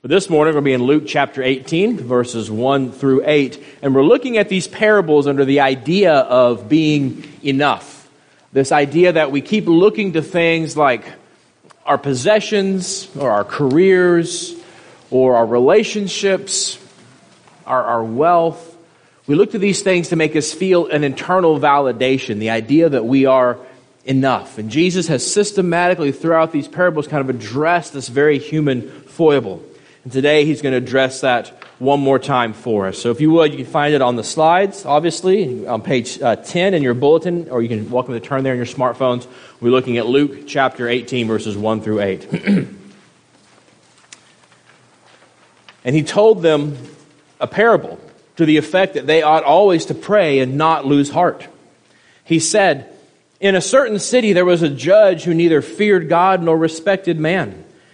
But this morning we're going to be in Luke chapter 18, verses 1 through 8, and we're looking at these parables under the idea of being enough. This idea that we keep looking to things like our possessions or our careers or our relationships, our, our wealth. We look to these things to make us feel an internal validation, the idea that we are enough. And Jesus has systematically, throughout these parables, kind of addressed this very human foible. And today he's going to address that one more time for us. So if you would, you can find it on the slides, obviously, on page uh, 10 in your bulletin, or you can welcome to turn there in your smartphones. We're looking at Luke chapter 18, verses 1 through 8. and he told them a parable to the effect that they ought always to pray and not lose heart. He said, In a certain city there was a judge who neither feared God nor respected man.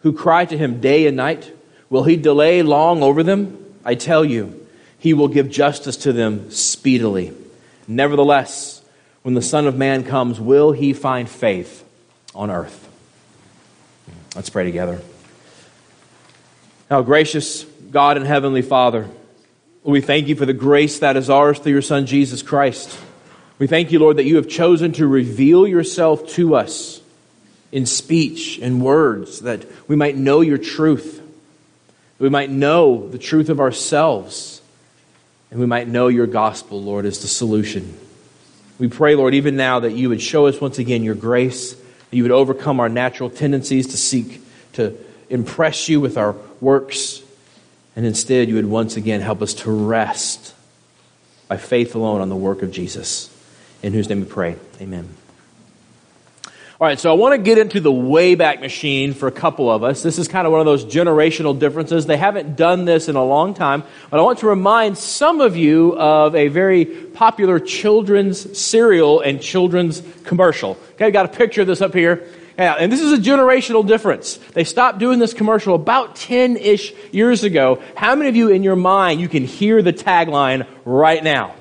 Who cry to him day and night? Will he delay long over them? I tell you, he will give justice to them speedily. Nevertheless, when the Son of Man comes, will he find faith on earth? Let's pray together. Now, gracious God and Heavenly Father, we thank you for the grace that is ours through your Son, Jesus Christ. We thank you, Lord, that you have chosen to reveal yourself to us in speech and words, that we might know your truth, we might know the truth of ourselves, and we might know your gospel, Lord, is the solution. We pray, Lord, even now that you would show us once again your grace, that you would overcome our natural tendencies to seek to impress you with our works, and instead you would once again help us to rest by faith alone on the work of Jesus. In whose name we pray. Amen. All right, so I want to get into the Wayback Machine for a couple of us. This is kind of one of those generational differences. They haven't done this in a long time, but I want to remind some of you of a very popular children's cereal and children's commercial. Okay, I've got a picture of this up here. Yeah, and this is a generational difference. They stopped doing this commercial about 10 ish years ago. How many of you in your mind you can hear the tagline right now?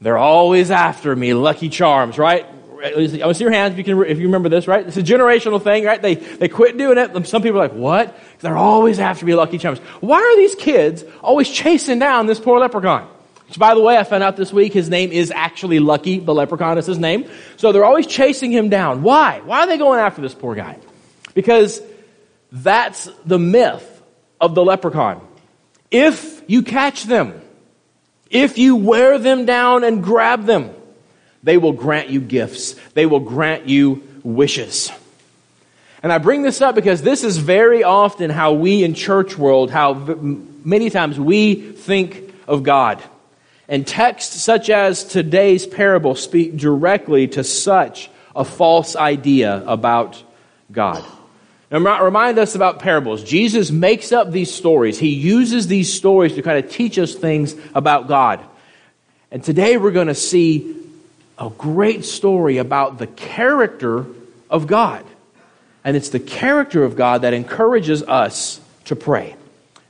They're always after me, Lucky Charms, right? I want to see your hands if you can, if you remember this, right? It's a generational thing, right? They, they quit doing it. Some people are like, what? They're always after me lucky charms. Why are these kids always chasing down this poor leprechaun? Which, by the way, I found out this week his name is actually Lucky. The leprechaun is his name. So they're always chasing him down. Why? Why are they going after this poor guy? Because that's the myth of the leprechaun. If you catch them, if you wear them down and grab them, they will grant you gifts. They will grant you wishes. And I bring this up because this is very often how we in church world, how many times we think of God. And texts such as today's parable speak directly to such a false idea about God. Now, remind us about parables. Jesus makes up these stories. He uses these stories to kind of teach us things about God. And today we're going to see a great story about the character of God. And it's the character of God that encourages us to pray.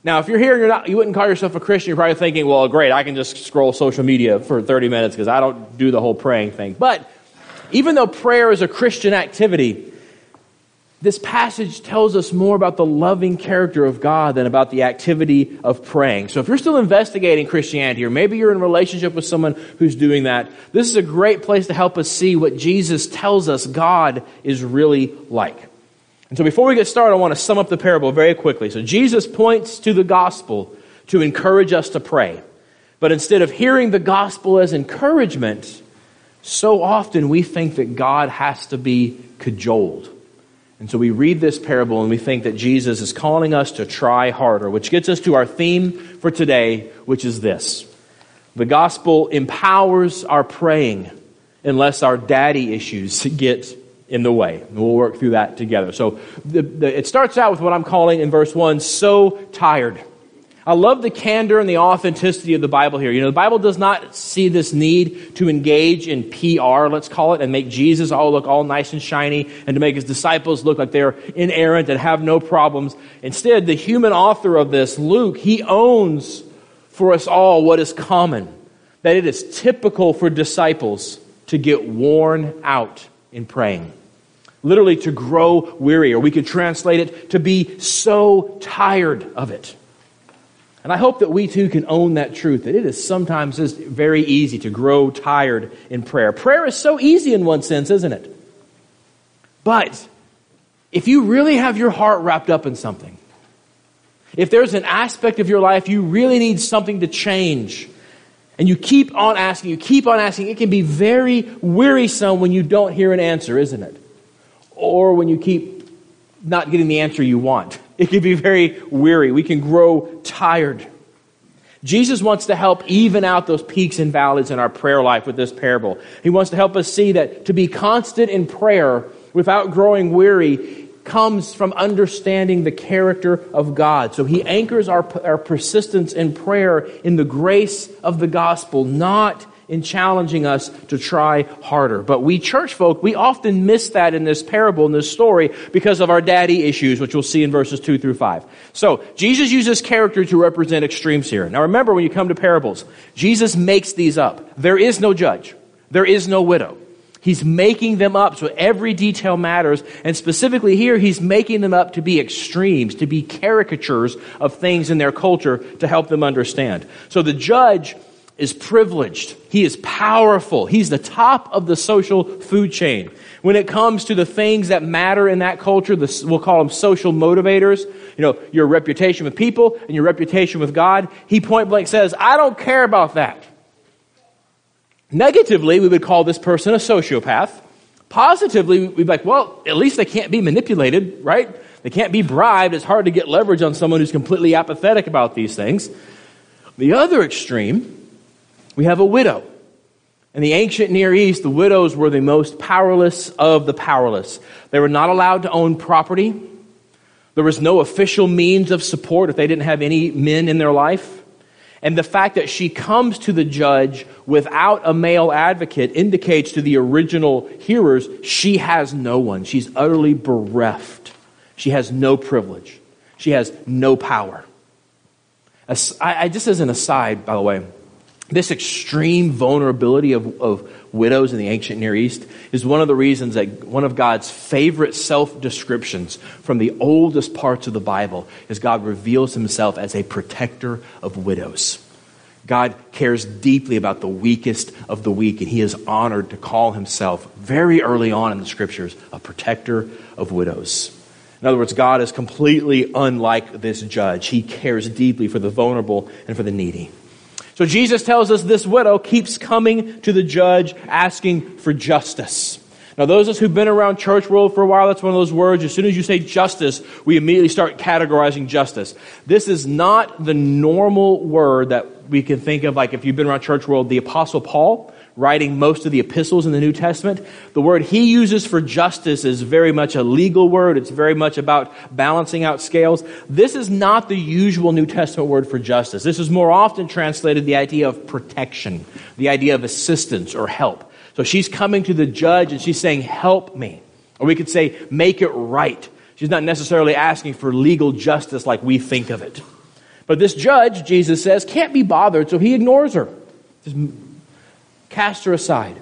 Now, if you're here and you're not, you wouldn't call yourself a Christian, you're probably thinking, well, great, I can just scroll social media for 30 minutes because I don't do the whole praying thing. But even though prayer is a Christian activity, this passage tells us more about the loving character of God than about the activity of praying. So if you're still investigating Christianity, or maybe you're in a relationship with someone who's doing that, this is a great place to help us see what Jesus tells us God is really like. And so before we get started, I want to sum up the parable very quickly. So Jesus points to the gospel to encourage us to pray. But instead of hearing the gospel as encouragement, so often we think that God has to be cajoled. And so we read this parable and we think that Jesus is calling us to try harder, which gets us to our theme for today, which is this. The gospel empowers our praying unless our daddy issues get in the way. And we'll work through that together. So the, the, it starts out with what I'm calling in verse 1 so tired. I love the candor and the authenticity of the Bible here. You know, the Bible does not see this need to engage in PR, let's call it, and make Jesus all look all nice and shiny and to make his disciples look like they're inerrant and have no problems. Instead, the human author of this, Luke, he owns for us all what is common. That it is typical for disciples to get worn out in praying. Literally to grow weary, or we could translate it to be so tired of it. And I hope that we too can own that truth that it is sometimes just very easy to grow tired in prayer. Prayer is so easy in one sense, isn't it? But if you really have your heart wrapped up in something, if there's an aspect of your life you really need something to change, and you keep on asking, you keep on asking, it can be very wearisome when you don't hear an answer, isn't it? Or when you keep not getting the answer you want. It can be very weary. We can grow tired. Jesus wants to help even out those peaks and valleys in our prayer life with this parable. He wants to help us see that to be constant in prayer without growing weary comes from understanding the character of God. So he anchors our, our persistence in prayer in the grace of the gospel, not in challenging us to try harder. But we church folk, we often miss that in this parable, in this story, because of our daddy issues, which we'll see in verses 2 through 5. So, Jesus uses character to represent extremes here. Now remember, when you come to parables, Jesus makes these up. There is no judge. There is no widow. He's making them up so every detail matters. And specifically here, he's making them up to be extremes, to be caricatures of things in their culture to help them understand. So the judge is privileged. He is powerful. He's the top of the social food chain. When it comes to the things that matter in that culture, the, we'll call them social motivators, you know, your reputation with people and your reputation with God, he point blank says, I don't care about that. Negatively, we would call this person a sociopath. Positively, we'd be like, well, at least they can't be manipulated, right? They can't be bribed. It's hard to get leverage on someone who's completely apathetic about these things. The other extreme we have a widow. In the ancient Near East, the widows were the most powerless of the powerless. They were not allowed to own property. There was no official means of support if they didn't have any men in their life. And the fact that she comes to the judge without a male advocate indicates to the original hearers she has no one. She's utterly bereft. She has no privilege. She has no power. I, just as an aside, by the way, this extreme vulnerability of, of widows in the ancient Near East is one of the reasons that one of God's favorite self descriptions from the oldest parts of the Bible is God reveals himself as a protector of widows. God cares deeply about the weakest of the weak, and he is honored to call himself very early on in the scriptures a protector of widows. In other words, God is completely unlike this judge. He cares deeply for the vulnerable and for the needy. So Jesus tells us this widow keeps coming to the judge asking for justice. Now, those of us who've been around church world for a while, that's one of those words. As soon as you say justice, we immediately start categorizing justice. This is not the normal word that we can think of, like if you've been around church world, the Apostle Paul writing most of the epistles in the New Testament, the word he uses for justice is very much a legal word. It's very much about balancing out scales. This is not the usual New Testament word for justice. This is more often translated the idea of protection, the idea of assistance or help. So she's coming to the judge and she's saying, help me. Or we could say, make it right. She's not necessarily asking for legal justice like we think of it. But this judge, Jesus says, can't be bothered, so he ignores her. Just cast her aside.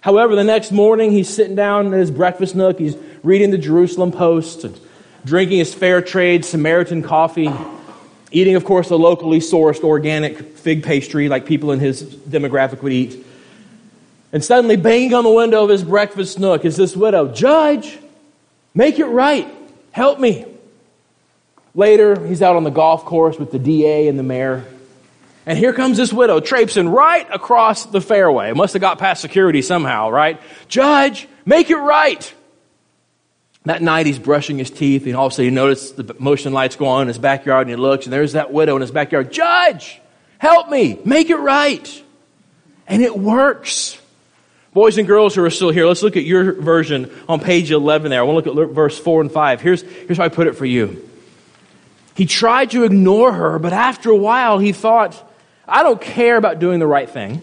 However, the next morning, he's sitting down in his breakfast nook. He's reading the Jerusalem Post and drinking his fair trade Samaritan coffee, eating, of course, a locally sourced organic fig pastry like people in his demographic would eat. And suddenly, banging on the window of his breakfast nook is this widow Judge, make it right. Help me. Later, he's out on the golf course with the DA and the mayor. And here comes this widow traipsing right across the fairway. Must have got past security somehow, right? Judge, make it right. That night he's brushing his teeth and all of a sudden he notices the motion lights go on in his backyard and he looks and there's that widow in his backyard. Judge, help me, make it right. And it works. Boys and girls who are still here, let's look at your version on page 11 there. I want to look at verse 4 and 5. Here's, here's how I put it for you. He tried to ignore her, but after a while he thought, I don't care about doing the right thing,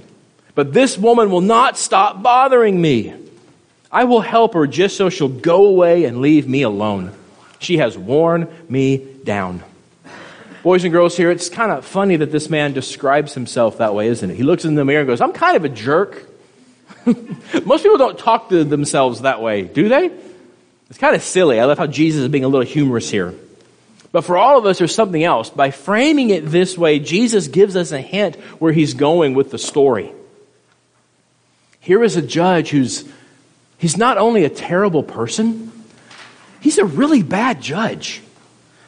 but this woman will not stop bothering me. I will help her just so she'll go away and leave me alone. She has worn me down. Boys and girls here, it's kind of funny that this man describes himself that way, isn't it? He looks in the mirror and goes, I'm kind of a jerk. Most people don't talk to themselves that way, do they? It's kind of silly. I love how Jesus is being a little humorous here. But for all of us, there's something else. By framing it this way, Jesus gives us a hint where he's going with the story. Here is a judge who's he's not only a terrible person, he's a really bad judge.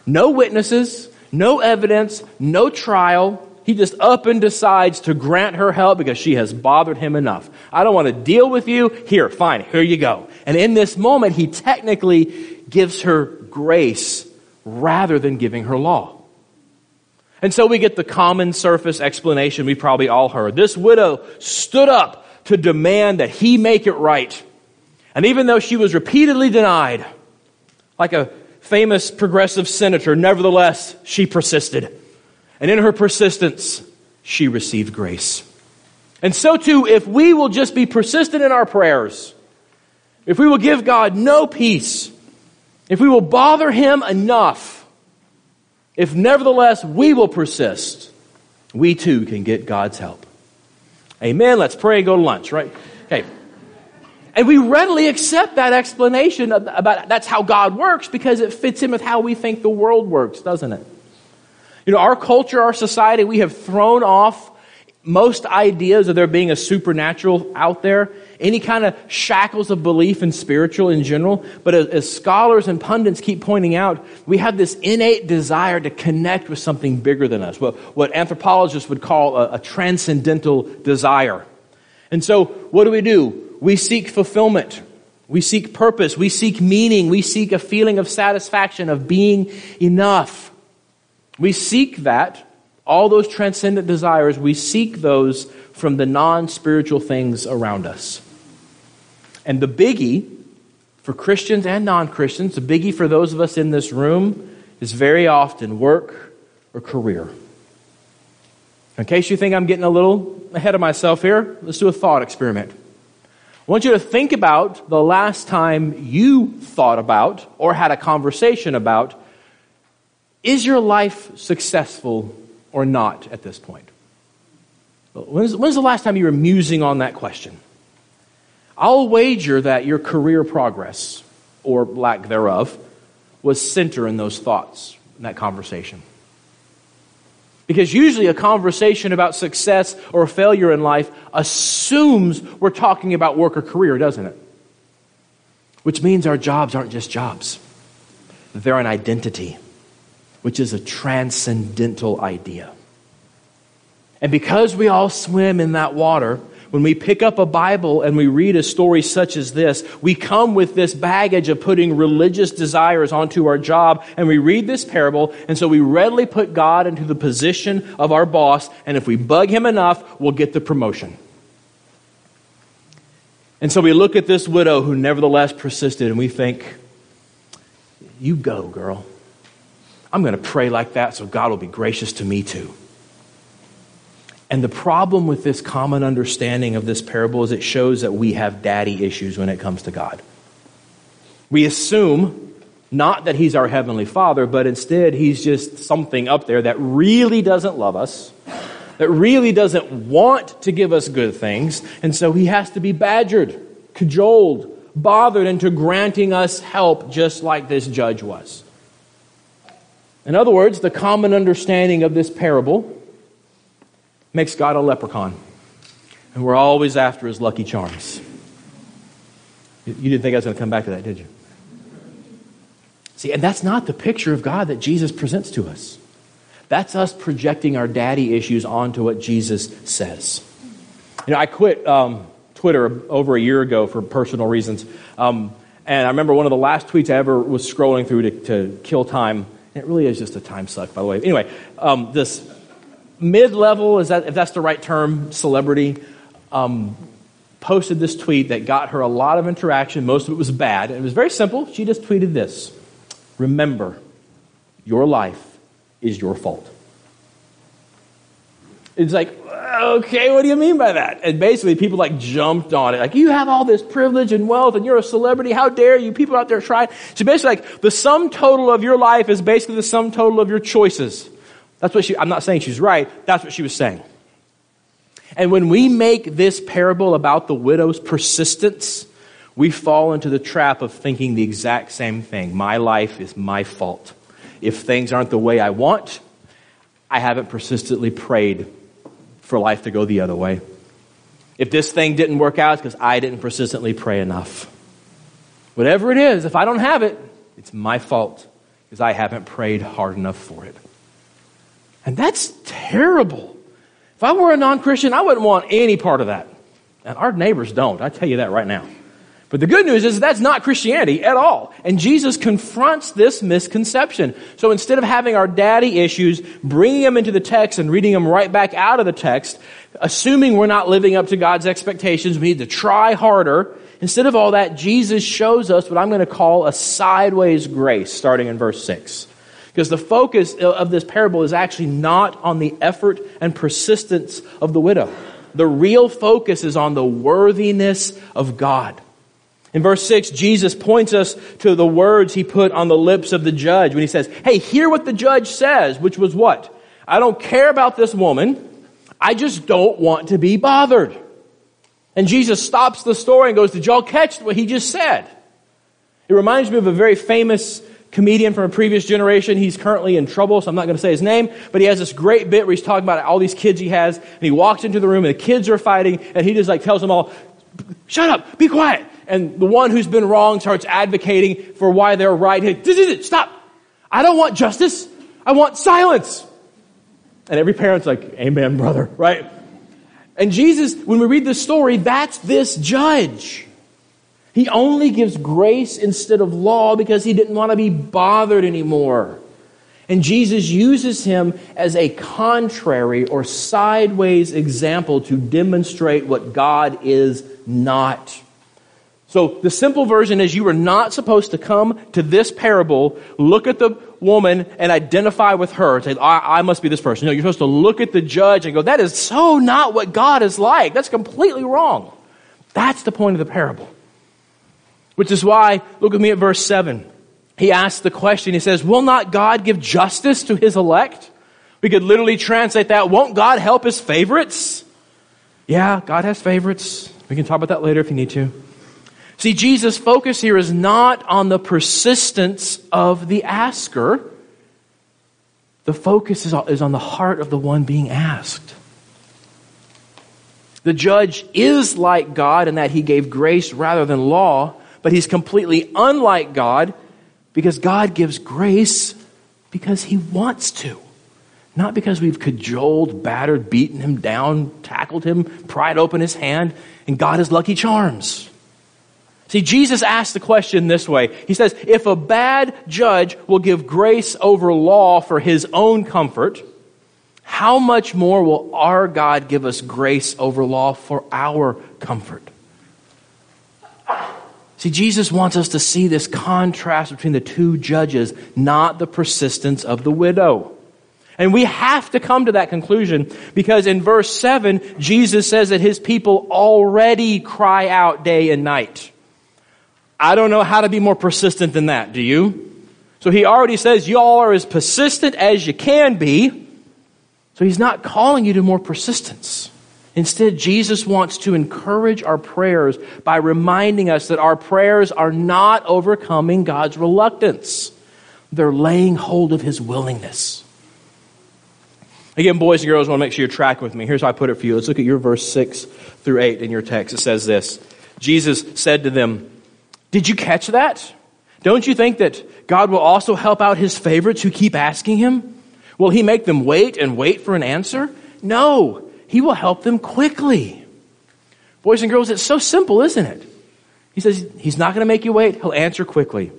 No witnesses, no evidence, no trial. He just up and decides to grant her help because she has bothered him enough. I don't want to deal with you. Here, fine, here you go. And in this moment, he technically gives her grace rather than giving her law. And so we get the common surface explanation we probably all heard. This widow stood up to demand that he make it right. And even though she was repeatedly denied, like a famous progressive senator, nevertheless, she persisted. And in her persistence, she received grace. And so too, if we will just be persistent in our prayers, if we will give God no peace, if we will bother Him enough, if nevertheless we will persist, we too can get God's help. Amen. Let's pray and go to lunch, right? Okay. And we readily accept that explanation about that's how God works because it fits in with how we think the world works, doesn't it? You know, our culture, our society, we have thrown off most ideas of there being a supernatural out there, any kind of shackles of belief in spiritual in general. But as, as, scholars and pundits keep pointing out, we have this innate desire to connect with something bigger than us, what, what anthropologists would call a, a transcendental desire. And so, what do we do? We seek fulfillment. We seek purpose. We seek meaning. We seek a feeling of satisfaction, of being enough. We seek that, all those transcendent desires, we seek those from the non spiritual things around us. And the biggie for Christians and non Christians, the biggie for those of us in this room, is very often work or career. In case you think I'm getting a little ahead of myself here, let's do a thought experiment. I want you to think about the last time you thought about or had a conversation about is your life successful or not at this point? When's, when's the last time you were musing on that question? I'll wager that your career progress, or lack thereof, was center in those thoughts, in that conversation. Because usually a conversation about success or failure in life assumes we're talking about work or career, doesn't it? Which means our jobs aren't just jobs, they're an identity which is a transcendental idea. And because we all swim in that water, when we pick up a Bible and we read a story such as this, we come with this baggage of putting religious desires onto our job, and we read this parable, and so we readily put God into the position of our boss, and if we bug him enough, we'll get the promotion. And so we look at this widow who nevertheless persisted, and we think, You go, girl. I'm going to pray like that so God will be gracious to me too. And the problem with this common understanding of this parable is it shows that we have daddy issues when it comes to God. We assume not that He's our Heavenly Father, but instead He's just something up there that really doesn't love us, that really doesn't want to give us good things, and so He has to be badgered, cajoled, bothered into granting us help just like this judge was. In other words, the common understanding of this parable makes God a leprechaun. And we're always after his lucky charms. You didn't think I was going to come back to that, did you? See, and that's not the picture of God that Jesus presents to us. That's us projecting our daddy issues onto what Jesus says. You know, I quit um, Twitter over a year ago for personal reasons. Um, and I remember one of the last tweets I ever was scrolling through to, to kill time it really is just a time suck, by the way. Anyway, um, this mid-level, is that if that's the right term, celebrity, um, posted this tweet that got her a lot of interaction. Most of it was bad. It was very simple. She just tweeted this: "Remember, your life is your fault. It's like, okay, what do you mean by that? And basically, people like jumped on it. Like, you have all this privilege and wealth and you're a celebrity. How dare you? People out there trying. So basically, like, the sum total of your life is basically the sum total of your choices. That's what she, I'm not saying she's right. That's what she was saying. And when we make this parable about the widow's persistence, we fall into the trap of thinking the exact same thing. My life is my fault. If things aren't the way I want, I haven't persistently prayed for life to go the other way. If this thing didn't work out, it's because I didn't persistently pray enough. Whatever it is, if I don't have it, it's my fault because I haven't prayed hard enough for it. And that's terrible. If I were a non Christian, I wouldn't want any part of that. And our neighbors don't. I tell you that right now. But the good news is that's not Christianity at all. And Jesus confronts this misconception. So instead of having our daddy issues, bringing them into the text and reading them right back out of the text, assuming we're not living up to God's expectations, we need to try harder. Instead of all that, Jesus shows us what I'm going to call a sideways grace, starting in verse 6. Because the focus of this parable is actually not on the effort and persistence of the widow. The real focus is on the worthiness of God. In verse 6, Jesus points us to the words he put on the lips of the judge when he says, Hey, hear what the judge says, which was what? I don't care about this woman. I just don't want to be bothered. And Jesus stops the story and goes, Did y'all catch what he just said? It reminds me of a very famous comedian from a previous generation. He's currently in trouble, so I'm not going to say his name, but he has this great bit where he's talking about all these kids he has, and he walks into the room and the kids are fighting, and he just like tells them all, Shut up, be quiet and the one who's been wrong starts advocating for why they're right. This is it. stop. I don't want justice. I want silence. And every parent's like, Amen, brother, right? And Jesus, when we read this story, that's this judge. He only gives grace instead of law because he didn't want to be bothered anymore. And Jesus uses him as a contrary or sideways example to demonstrate what God is not. So the simple version is you are not supposed to come to this parable, look at the woman and identify with her say, I, I, must be this person. No, you're supposed to look at the judge and go, that is so not what God is like. That's completely wrong. That's the point of the parable. Which is why, look with me at verse 7. He asks the question, he says, Will not God give justice to his elect? We could literally translate that, Won't God help his favorites? Yeah, God has favorites. We can talk about that later if you need to. See, Jesus' focus here is not on the persistence of the asker. The focus is on the heart of the one being asked. The judge is like God in that he gave grace rather than law, but he's completely unlike God because God gives grace because he wants to. Not because we've cajoled, battered, beaten him down, tackled him, pried open his hand, and God is lucky charms. See, Jesus asked the question this way. He says, if a bad judge will give grace over law for his own comfort, how much more will our God give us grace over law for our comfort? See, Jesus wants us to see this contrast between the two judges, not the persistence of the widow. And we have to come to that conclusion because in verse 7, Jesus says that his people already cry out day and night. I don't know how to be more persistent than that. Do you? So he already says y'all are as persistent as you can be. So he's not calling you to more persistence. Instead, Jesus wants to encourage our prayers by reminding us that our prayers are not overcoming God's reluctance. They're laying hold of his willingness. Again, boys and girls, I want to make sure you're tracking with me. Here's how I put it for you. Let's look at your verse 6 through 8 in your text. It says this Jesus said to them, did you catch that? Don't you think that God will also help out his favorites who keep asking him? Will he make them wait and wait for an answer? No, he will help them quickly. Boys and girls, it's so simple, isn't it? He says he's not going to make you wait, he'll answer quickly.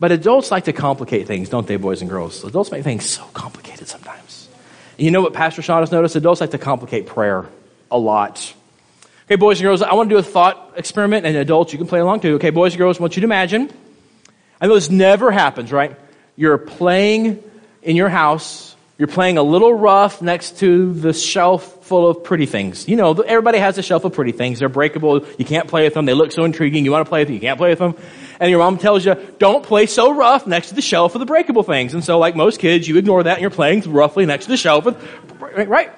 But adults like to complicate things, don't they, boys and girls? Adults make things so complicated sometimes. You know what Pastor Sean has noticed? Adults like to complicate prayer a lot. Okay, boys and girls, I want to do a thought experiment, and adults, you can play along too. Okay, boys and girls, I want you to imagine. I know this never happens, right? You're playing in your house, you're playing a little rough next to the shelf full of pretty things. You know, everybody has a shelf of pretty things. They're breakable. You can't play with them. They look so intriguing. You want to play with them. You can't play with them. And your mom tells you, don't play so rough next to the shelf of the breakable things. And so, like most kids, you ignore that and you're playing roughly next to the shelf with, right?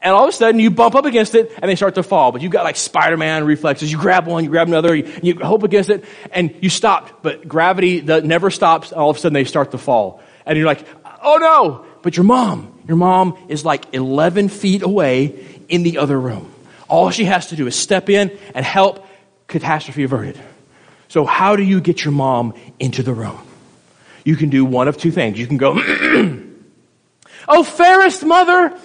And all of a sudden, you bump up against it and they start to fall. But you've got like Spider-Man reflexes. You grab one, you grab another, you, you hope against it, and you stopped. But gravity never stops. All of a sudden, they start to fall. And you're like, oh no! But your mom, your mom is like 11 feet away in the other room. All she has to do is step in and help catastrophe averted. So, how do you get your mom into the room? You can do one of two things. You can go, Oh, fairest mother,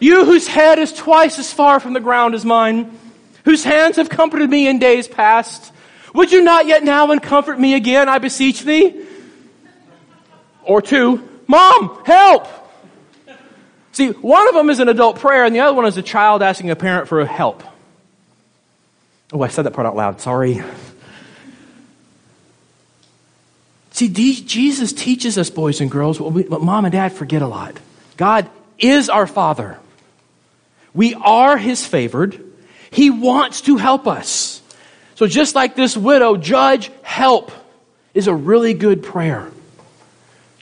you whose head is twice as far from the ground as mine, whose hands have comforted me in days past, would you not yet now and comfort me again, I beseech thee? Or two, Mom, help! See, one of them is an adult prayer, and the other one is a child asking a parent for help. Oh, I said that part out loud. Sorry. See, Jesus teaches us, boys and girls, what, we, what mom and dad forget a lot. God is our Father. We are His favored. He wants to help us. So, just like this widow, judge, help is a really good prayer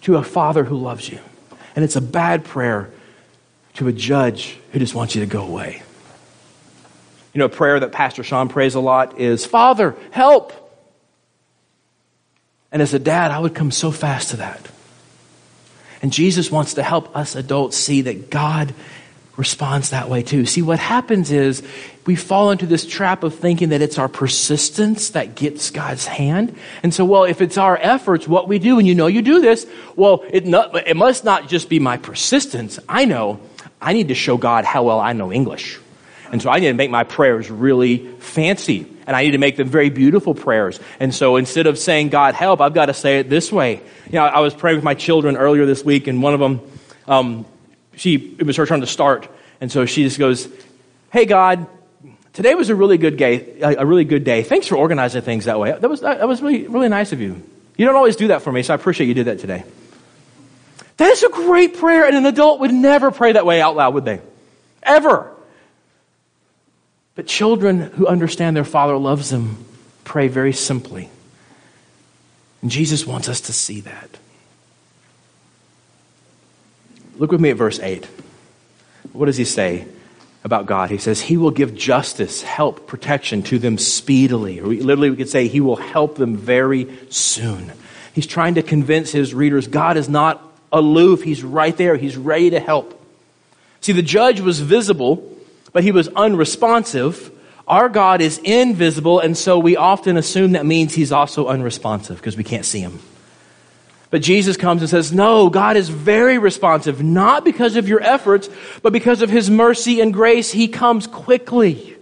to a father who loves you. And it's a bad prayer to a judge who just wants you to go away. You know, a prayer that Pastor Sean prays a lot is Father, help. And as a dad, I would come so fast to that. And Jesus wants to help us adults see that God responds that way too. See, what happens is we fall into this trap of thinking that it's our persistence that gets God's hand. And so, well, if it's our efforts, what we do, and you know you do this, well, it, not, it must not just be my persistence. I know I need to show God how well I know English. And so I need to make my prayers really fancy. And I need to make them very beautiful prayers. And so instead of saying, God help, I've got to say it this way. You know, I was praying with my children earlier this week, and one of them, um, she, it was her turn to start. And so she just goes, Hey, God, today was a really good day. A really good day. Thanks for organizing things that way. That was, that was really, really nice of you. You don't always do that for me, so I appreciate you did that today. That is a great prayer, and an adult would never pray that way out loud, would they? Ever. But children who understand their father loves them pray very simply. And Jesus wants us to see that. Look with me at verse 8. What does he say about God? He says, He will give justice, help, protection to them speedily. Literally, we could say, He will help them very soon. He's trying to convince his readers God is not aloof, He's right there, He's ready to help. See, the judge was visible, but he was unresponsive. Our God is invisible, and so we often assume that means He's also unresponsive because we can't see Him. But Jesus comes and says, No, God is very responsive, not because of your efforts, but because of his mercy and grace. He comes quickly.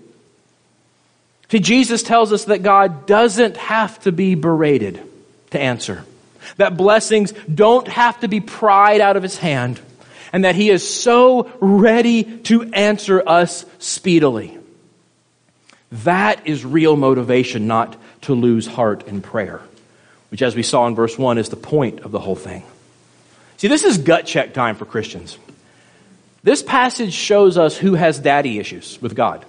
See, Jesus tells us that God doesn't have to be berated to answer, that blessings don't have to be pried out of his hand, and that he is so ready to answer us speedily. That is real motivation, not to lose heart in prayer which, as we saw in verse 1, is the point of the whole thing. See, this is gut check time for Christians. This passage shows us who has daddy issues with God.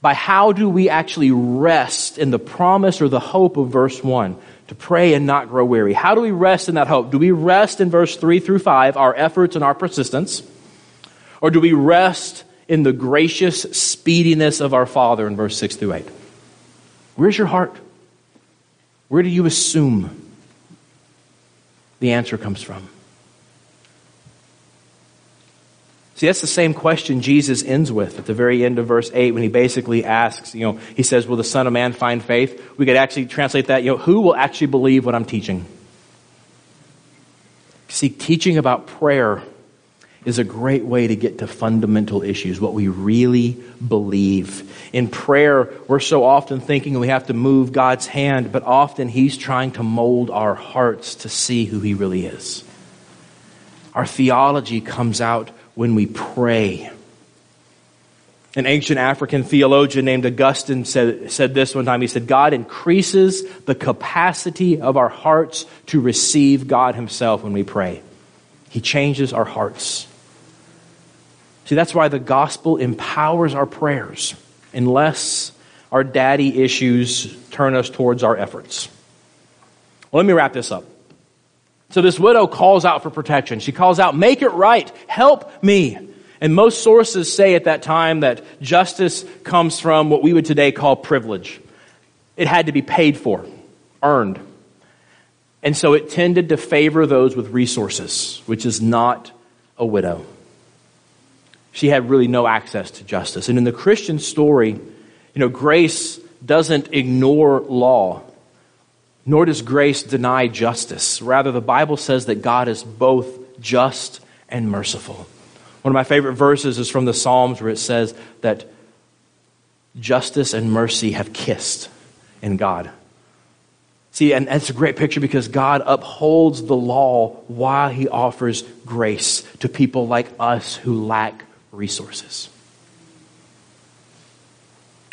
By how do we actually rest in the promise or the hope of verse 1 to pray and not grow weary? How do we rest in that hope? Do we rest in verse 3 through 5, our efforts and our persistence? Or do we rest in the gracious speediness of our Father in verse 6 through 8? Where's your heart? Where do you assume the answer comes from? See, that's the same question Jesus ends with at the very end of verse 8 when he basically asks, you know, he says, Will the Son of Man find faith? We could actually translate that, you know, who will actually believe what I'm teaching? See, teaching about prayer is a great way to get to fundamental issues, what we really believe. In prayer, we're so often thinking we have to move God's hand, but often He's trying to mold our hearts to see who He really is. Our theology comes out when we pray. An ancient African theologian named Augustine said, said this one time. He said, God increases the capacity of our hearts to receive God Himself when we pray. He changes our hearts. See, that's why the gospel empowers our prayers, unless our daddy issues turn us towards our efforts. Well, let me wrap this up. So this widow calls out for protection. She calls out, make it right. Help me. And most sources say at that time that justice comes from what we would today call privilege. It had to be paid for, earned. And so it tended to favor those with resources, which is not a widow. She had really no access to justice. And in the Christian story, you know, grace doesn't ignore law, nor does grace deny justice. Rather, the Bible says that God is both just and merciful. One of my favorite verses is from the Psalms where it says that justice and mercy have kissed in God. See, and that's a great picture because God upholds the law while he offers grace to people like us who lack resources.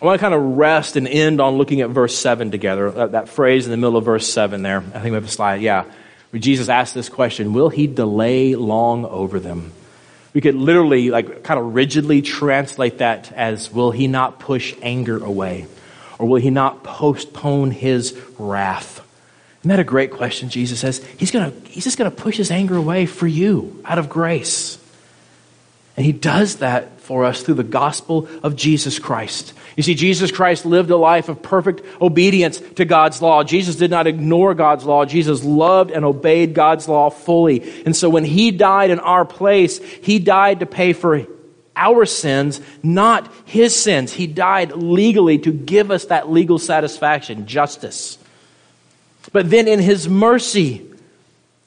I want to kind of rest and end on looking at verse 7 together. That, that phrase in the middle of verse 7 there. I think we have a slide. Yeah. Where Jesus asked this question Will he delay long over them? We could literally, like, kind of rigidly translate that as Will he not push anger away? Or will he not postpone his wrath? Isn't that a great question? Jesus says he's, gonna, he's just going to push his anger away for you out of grace. And he does that for us through the gospel of Jesus Christ. You see, Jesus Christ lived a life of perfect obedience to God's law. Jesus did not ignore God's law. Jesus loved and obeyed God's law fully. And so when he died in our place, he died to pay for our sins, not his sins. He died legally to give us that legal satisfaction, justice. But then in his mercy,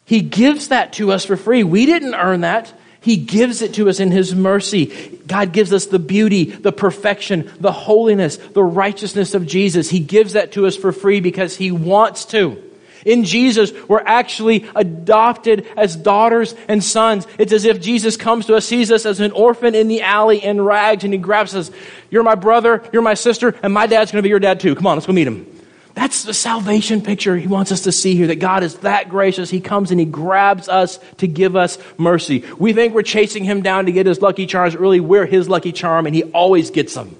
he gives that to us for free. We didn't earn that. He gives it to us in His mercy. God gives us the beauty, the perfection, the holiness, the righteousness of Jesus. He gives that to us for free because He wants to. In Jesus, we're actually adopted as daughters and sons. It's as if Jesus comes to us, sees us as an orphan in the alley in rags, and he grabs us. You're my brother, you're my sister, and my dad's going to be your dad too. Come on, let's go meet him. That's the salvation picture he wants us to see here that God is that gracious. He comes and he grabs us to give us mercy. We think we're chasing him down to get his lucky charms. Really, we're his lucky charm and he always gets them.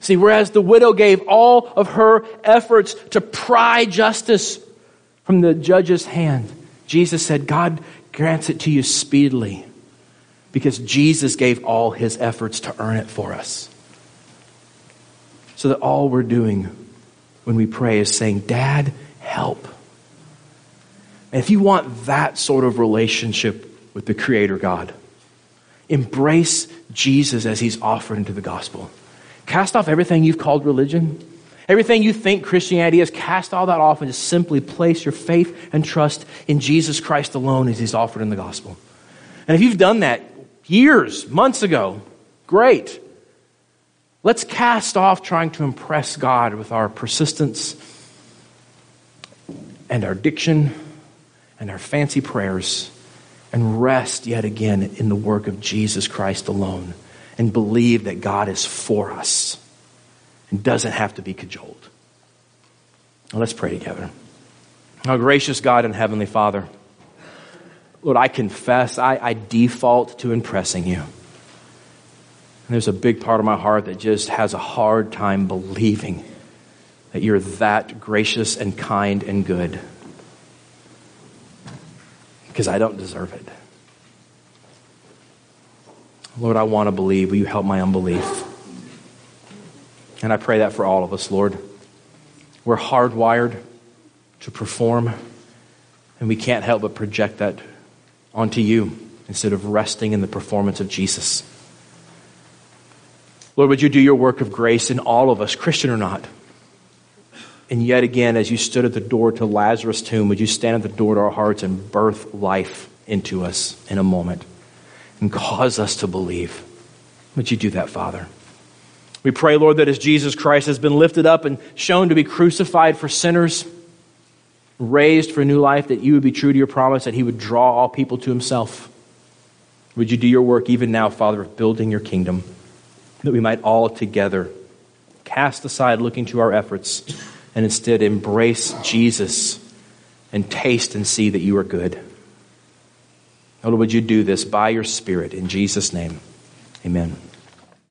See, whereas the widow gave all of her efforts to pry justice from the judge's hand, Jesus said, God grants it to you speedily because Jesus gave all his efforts to earn it for us. So that all we're doing when we pray is saying, Dad, help. And if you want that sort of relationship with the Creator God, embrace Jesus as He's offered into the gospel. Cast off everything you've called religion, everything you think Christianity is, cast all that off and just simply place your faith and trust in Jesus Christ alone as He's offered in the gospel. And if you've done that years, months ago, great. Let's cast off trying to impress God with our persistence and our diction and our fancy prayers and rest yet again in the work of Jesus Christ alone and believe that God is for us and doesn't have to be cajoled. Now let's pray together. Our gracious God and Heavenly Father, Lord, I confess I, I default to impressing you. And there's a big part of my heart that just has a hard time believing that you're that gracious and kind and good because I don't deserve it. Lord, I want to believe. Will you help my unbelief? And I pray that for all of us, Lord. We're hardwired to perform, and we can't help but project that onto you instead of resting in the performance of Jesus. Lord, would you do your work of grace in all of us, Christian or not? And yet again, as you stood at the door to Lazarus' tomb, would you stand at the door to our hearts and birth life into us in a moment and cause us to believe? Would you do that, Father? We pray, Lord, that as Jesus Christ has been lifted up and shown to be crucified for sinners, raised for new life, that you would be true to your promise, that he would draw all people to himself. Would you do your work even now, Father, of building your kingdom? That we might all together cast aside looking to our efforts and instead embrace Jesus and taste and see that you are good. Lord, would you do this by your Spirit in Jesus' name? Amen.